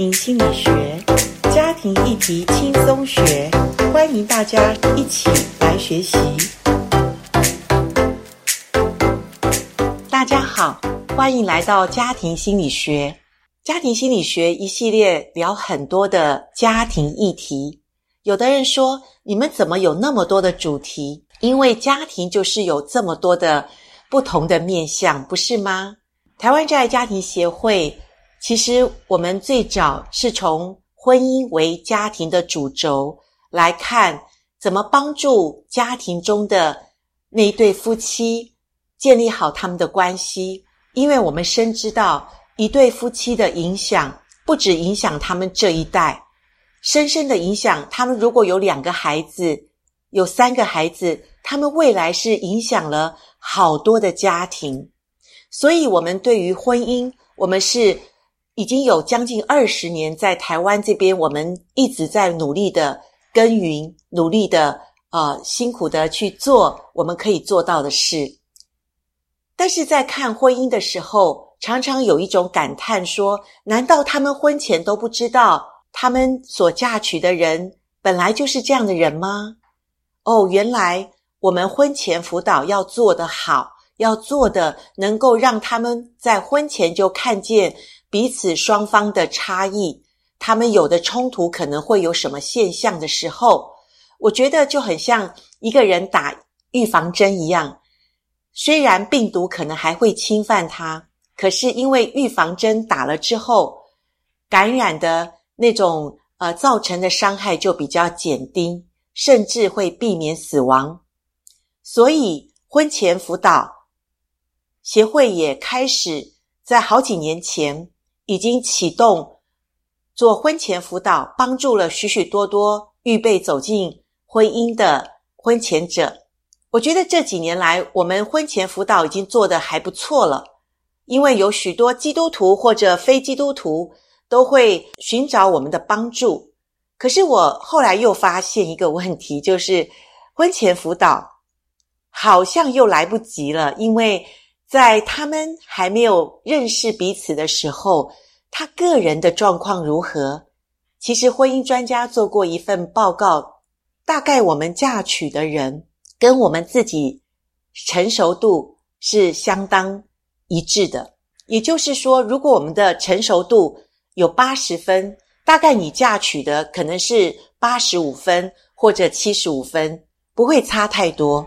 庭心理学，家庭议题轻松学，欢迎大家一起来学习。大家好，欢迎来到家庭心理学。家庭心理学一系列聊很多的家庭议题。有的人说，你们怎么有那么多的主题？因为家庭就是有这么多的不同的面向，不是吗？台湾真爱家庭协会。其实，我们最早是从婚姻为家庭的主轴来看，怎么帮助家庭中的那一对夫妻建立好他们的关系。因为我们深知道，一对夫妻的影响不止影响他们这一代，深深的影响他们。如果有两个孩子，有三个孩子，他们未来是影响了好多的家庭。所以，我们对于婚姻，我们是。已经有将近二十年，在台湾这边，我们一直在努力的耕耘，努力的呃辛苦的去做我们可以做到的事。但是在看婚姻的时候，常常有一种感叹说：难道他们婚前都不知道，他们所嫁娶的人本来就是这样的人吗？哦，原来我们婚前辅导要做得好，要做的能够让他们在婚前就看见。彼此双方的差异，他们有的冲突可能会有什么现象的时候，我觉得就很像一个人打预防针一样。虽然病毒可能还会侵犯他，可是因为预防针打了之后，感染的那种呃造成的伤害就比较减低，甚至会避免死亡。所以婚前辅导协会也开始在好几年前。已经启动做婚前辅导，帮助了许许多多预备走进婚姻的婚前者。我觉得这几年来，我们婚前辅导已经做得还不错了，因为有许多基督徒或者非基督徒都会寻找我们的帮助。可是我后来又发现一个问题，就是婚前辅导好像又来不及了，因为。在他们还没有认识彼此的时候，他个人的状况如何？其实婚姻专家做过一份报告，大概我们嫁娶的人跟我们自己成熟度是相当一致的。也就是说，如果我们的成熟度有八十分，大概你嫁娶的可能是八十五分或者七十五分，不会差太多。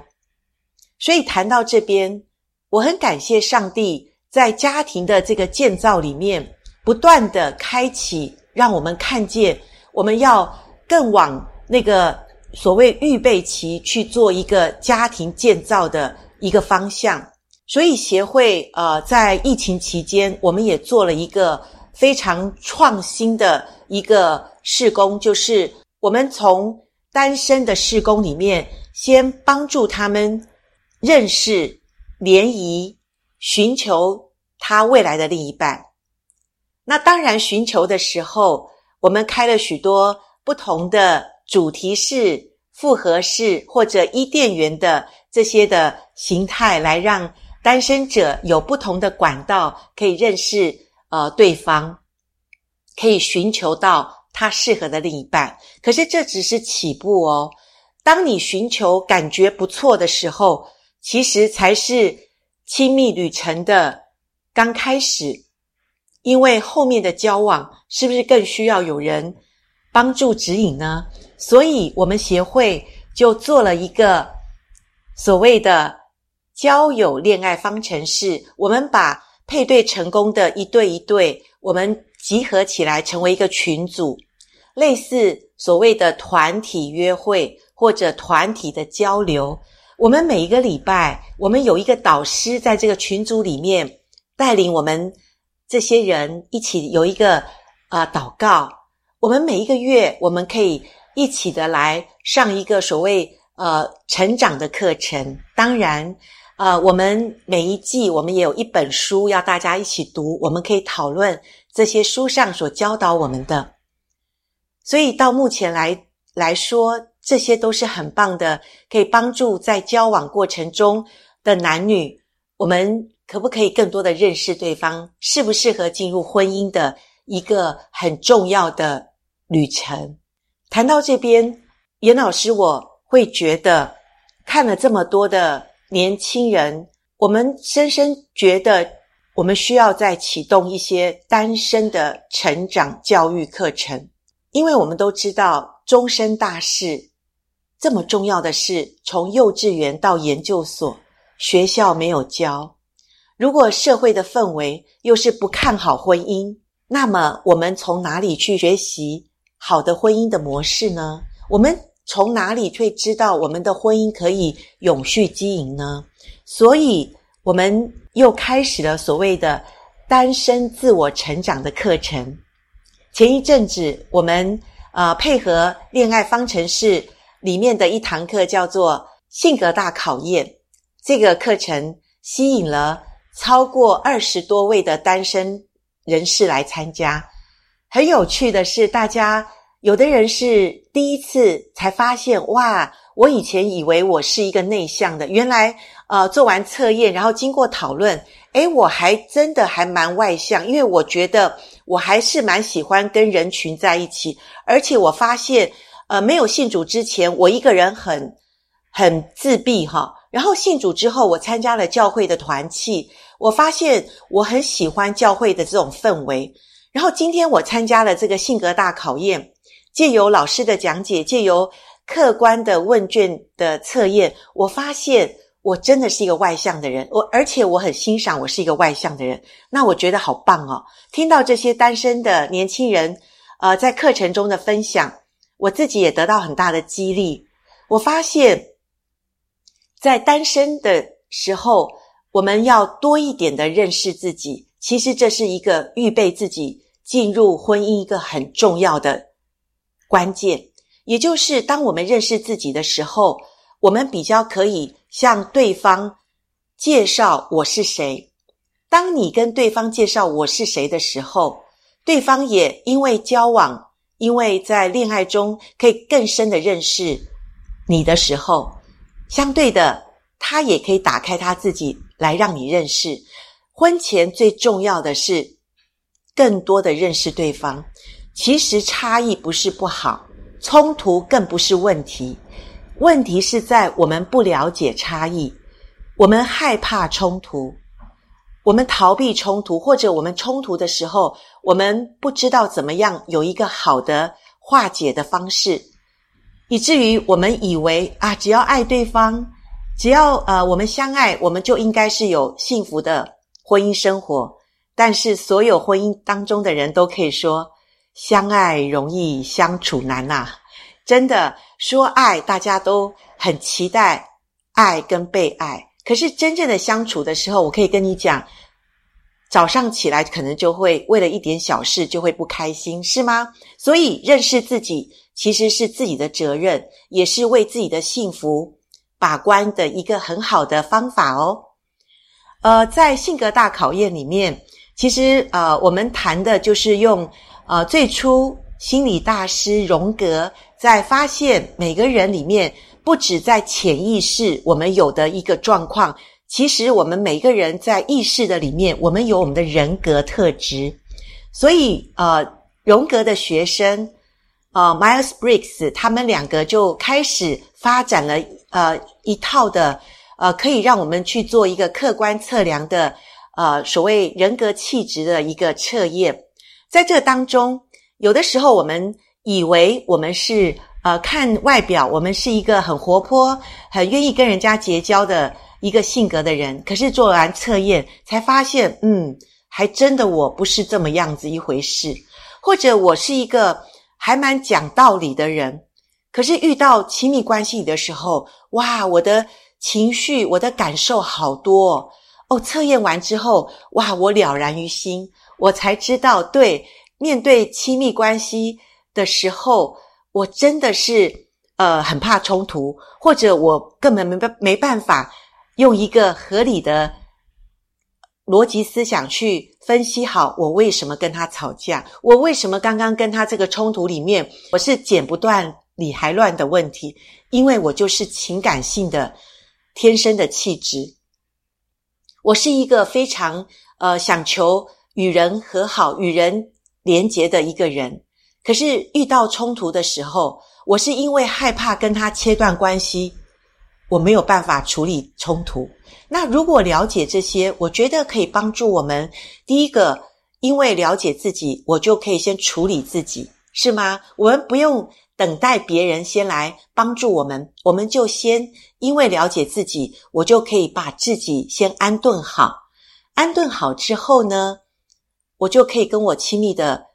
所以谈到这边。我很感谢上帝在家庭的这个建造里面，不断的开启，让我们看见我们要更往那个所谓预备期去做一个家庭建造的一个方向。所以协会呃，在疫情期间，我们也做了一个非常创新的一个事工，就是我们从单身的事工里面，先帮助他们认识。联谊，寻求他未来的另一半。那当然，寻求的时候，我们开了许多不同的主题式、复合式或者伊甸园的这些的形态，来让单身者有不同的管道可以认识呃对方，可以寻求到他适合的另一半。可是这只是起步哦。当你寻求感觉不错的时候，其实才是亲密旅程的刚开始，因为后面的交往是不是更需要有人帮助指引呢？所以我们协会就做了一个所谓的交友恋爱方程式，我们把配对成功的一对一对，我们集合起来成为一个群组，类似所谓的团体约会或者团体的交流。我们每一个礼拜，我们有一个导师在这个群组里面带领我们这些人一起有一个啊、祷告。我们每一个月，我们可以一起的来上一个所谓呃成长的课程。当然，呃，我们每一季我们也有一本书要大家一起读，我们可以讨论这些书上所教导我们的。所以到目前来来说。这些都是很棒的，可以帮助在交往过程中的男女，我们可不可以更多的认识对方，适不适合进入婚姻的一个很重要的旅程。谈到这边，严老师，我会觉得看了这么多的年轻人，我们深深觉得我们需要再启动一些单身的成长教育课程，因为我们都知道终身大事这么重要的事，从幼稚园到研究所，学校没有教。如果社会的氛围又是不看好婚姻，那么我们从哪里去学习好的婚姻的模式呢？我们从哪里会知道我们的婚姻可以永续经营呢？所以，我们又开始了所谓的单身自我成长的课程。前一阵子，我们呃配合恋爱方程式里面的一堂课，叫做性格大考验。这个课程吸引了。超过二十多位的单身人士来参加，很有趣的是，大家有的人是第一次才发现，哇，我以前以为我是一个内向的，原来呃做完测验，然后经过讨论，诶，我还真的还蛮外向，因为我觉得我还是蛮喜欢跟人群在一起，而且我发现，呃，没有信主之前，我一个人很很自闭哈。然后信主之后，我参加了教会的团契，我发现我很喜欢教会的这种氛围。然后今天我参加了这个性格大考验，借由老师的讲解，借由客观的问卷的测验，我发现我真的是一个外向的人。我而且我很欣赏我是一个外向的人，那我觉得好棒哦！听到这些单身的年轻人，呃，在课程中的分享，我自己也得到很大的激励。我发现。在单身的时候，我们要多一点的认识自己。其实这是一个预备自己进入婚姻一个很重要的关键。也就是当我们认识自己的时候，我们比较可以向对方介绍我是谁。当你跟对方介绍我是谁的时候，对方也因为交往，因为在恋爱中可以更深的认识你的时候。相对的，他也可以打开他自己来让你认识。婚前最重要的是更多的认识对方。其实差异不是不好，冲突更不是问题。问题是在我们不了解差异，我们害怕冲突，我们逃避冲突，或者我们冲突的时候，我们不知道怎么样有一个好的化解的方式。以至于我们以为啊，只要爱对方，只要呃我们相爱，我们就应该是有幸福的婚姻生活。但是所有婚姻当中的人都可以说，相爱容易相处难呐。真的说爱，大家都很期待爱跟被爱。可是真正的相处的时候，我可以跟你讲，早上起来可能就会为了一点小事就会不开心，是吗？所以认识自己。其实是自己的责任，也是为自己的幸福把关的一个很好的方法哦。呃，在性格大考验里面，其实呃，我们谈的就是用呃最初心理大师荣格在发现每个人里面，不止在潜意识我们有的一个状况，其实我们每个人在意识的里面，我们有我们的人格特质。所以呃，荣格的学生。呃，Miles Briggs，他们两个就开始发展了呃一套的呃可以让我们去做一个客观测量的呃所谓人格气质的一个测验。在这当中，有的时候我们以为我们是呃看外表，我们是一个很活泼、很愿意跟人家结交的一个性格的人。可是做完测验才发现，嗯，还真的我不是这么样子一回事，或者我是一个。还蛮讲道理的人，可是遇到亲密关系的时候，哇，我的情绪、我的感受好多哦。哦，测验完之后，哇，我了然于心，我才知道，对，面对亲密关系的时候，我真的是呃很怕冲突，或者我根本没办没办法用一个合理的逻辑思想去。分析好，我为什么跟他吵架？我为什么刚刚跟他这个冲突里面，我是剪不断理还乱的问题？因为我就是情感性的天生的气质，我是一个非常呃想求与人和好、与人连结的一个人，可是遇到冲突的时候，我是因为害怕跟他切断关系，我没有办法处理冲突。那如果了解这些，我觉得可以帮助我们。第一个，因为了解自己，我就可以先处理自己，是吗？我们不用等待别人先来帮助我们，我们就先因为了解自己，我就可以把自己先安顿好。安顿好之后呢，我就可以跟我亲密的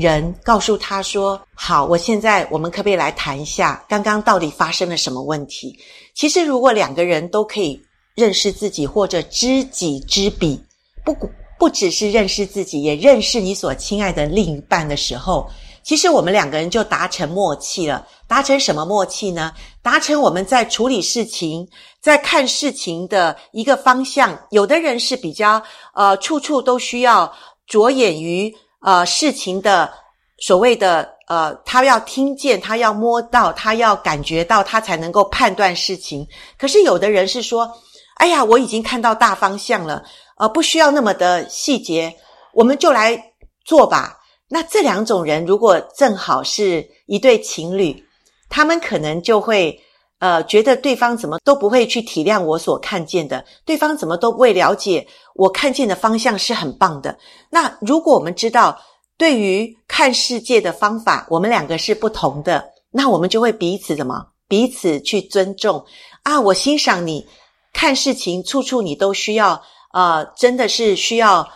人告诉他说：“好，我现在我们可不可以来谈一下，刚刚到底发生了什么问题？”其实，如果两个人都可以认识自己，或者知己知彼，不不只是认识自己，也认识你所亲爱的另一半的时候，其实我们两个人就达成默契了。达成什么默契呢？达成我们在处理事情、在看事情的一个方向。有的人是比较呃，处处都需要。着眼于呃事情的所谓的呃，他要听见，他要摸到，他要感觉到，他才能够判断事情。可是有的人是说，哎呀，我已经看到大方向了，呃，不需要那么的细节，我们就来做吧。那这两种人如果正好是一对情侣，他们可能就会。呃，觉得对方怎么都不会去体谅我所看见的，对方怎么都不会了解我看见的方向是很棒的。那如果我们知道对于看世界的方法，我们两个是不同的，那我们就会彼此怎么？彼此去尊重啊！我欣赏你看事情，处处你都需要，呃，真的是需要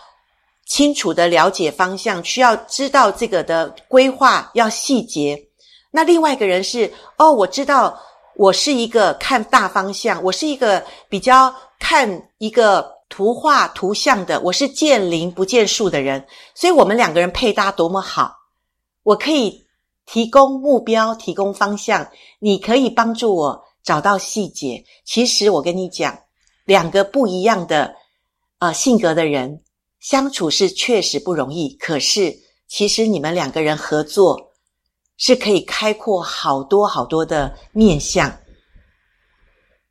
清楚的了解方向，需要知道这个的规划要细节。那另外一个人是哦，我知道。我是一个看大方向，我是一个比较看一个图画图像的，我是见林不见树的人，所以我们两个人配搭多么好！我可以提供目标，提供方向，你可以帮助我找到细节。其实我跟你讲，两个不一样的呃性格的人相处是确实不容易，可是其实你们两个人合作。是可以开阔好多好多的面相，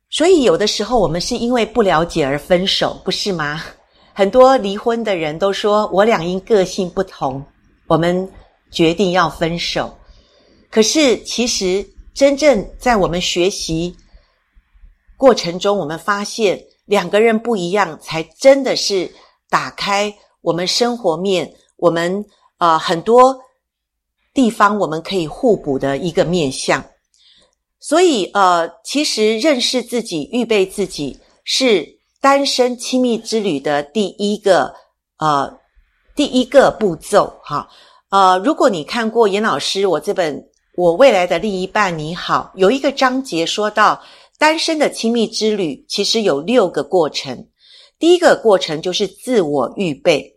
所以有的时候我们是因为不了解而分手，不是吗？很多离婚的人都说，我俩因个性不同，我们决定要分手。可是其实真正在我们学习过程中，我们发现两个人不一样，才真的是打开我们生活面，我们呃很多。地方我们可以互补的一个面向，所以呃，其实认识自己、预备自己是单身亲密之旅的第一个呃第一个步骤哈。呃，如果你看过严老师我这本《我未来的另一半你好》，有一个章节说到单身的亲密之旅其实有六个过程，第一个过程就是自我预备。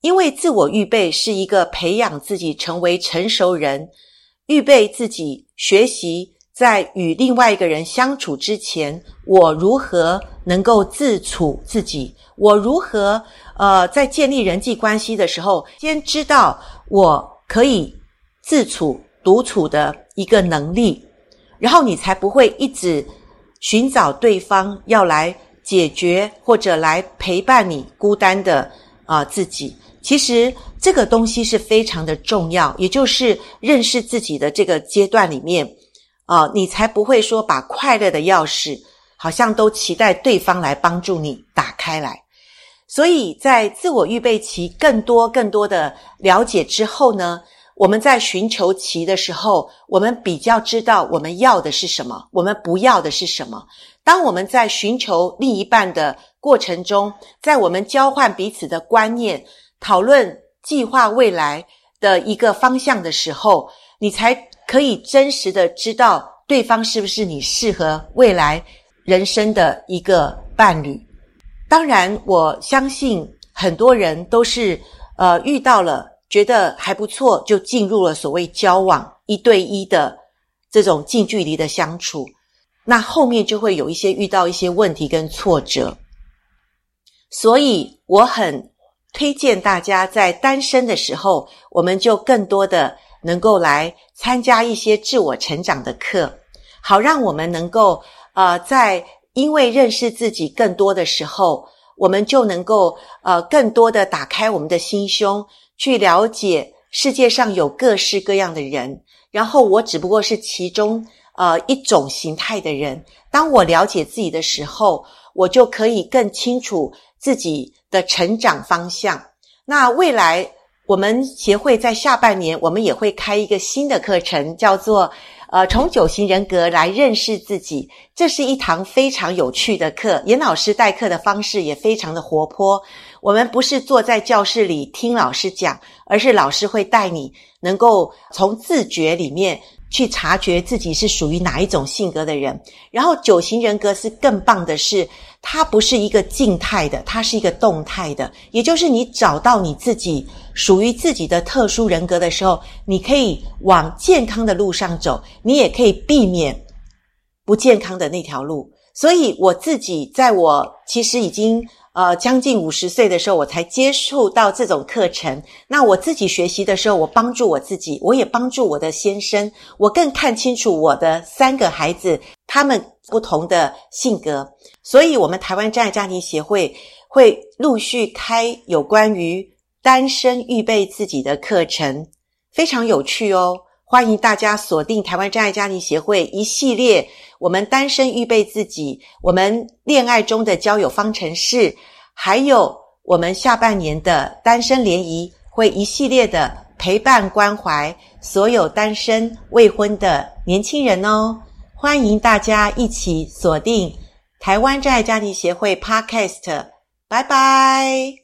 因为自我预备是一个培养自己成为成熟人，预备自己学习在与另外一个人相处之前，我如何能够自处自己？我如何呃在建立人际关系的时候，先知道我可以自处独处的一个能力，然后你才不会一直寻找对方要来解决或者来陪伴你孤单的啊、自己。其实这个东西是非常的重要，也就是认识自己的这个阶段里面，啊、你才不会说把快乐的钥匙好像都期待对方来帮助你打开来。所以在自我预备期更多更多的了解之后呢，我们在寻求期的时候，我们比较知道我们要的是什么，我们不要的是什么。当我们在寻求另一半的过程中，在我们交换彼此的观念。讨论计划未来的一个方向的时候，你才可以真实的知道对方是不是你适合未来人生的一个伴侣。当然，我相信很多人都是呃遇到了觉得还不错，就进入了所谓交往一对一的这种近距离的相处，那后面就会有一些遇到一些问题跟挫折。所以我很。推荐大家在单身的时候，我们就更多的能够来参加一些自我成长的课，好让我们能够呃，在因为认识自己更多的时候，我们就能够呃更多的打开我们的心胸，去了解世界上有各式各样的人，然后我只不过是其中呃一种形态的人。当我了解自己的时候，我就可以更清楚自己的成长方向。那未来我们协会在下半年，我们也会开一个新的课程，叫做。呃，从九型人格来认识自己，这是一堂非常有趣的课。严老师带课的方式也非常的活泼。我们不是坐在教室里听老师讲，而是老师会带你能够从自觉里面。去察觉自己是属于哪一种性格的人，然后九型人格是更棒的是，它不是一个静态的，它是一个动态的。也就是你找到你自己属于自己的特殊人格的时候，你可以往健康的路上走，你也可以避免不健康的那条路。所以我自己在我其实已经。呃，将近五十岁的时候，我才接触到这种课程。那我自己学习的时候，我帮助我自己，我也帮助我的先生，我更看清楚我的三个孩子他们不同的性格。所以，我们台湾真爱家庭协会会陆续开有关于单身预备自己的课程，非常有趣哦。欢迎大家锁定台湾真爱家庭协会一系列我们单身预备自己，我们恋爱中的交友方程式，还有我们下半年的单身联谊，会一系列的陪伴关怀所有单身未婚的年轻人哦。欢迎大家一起锁定台湾真爱家庭协会 Podcast，拜拜。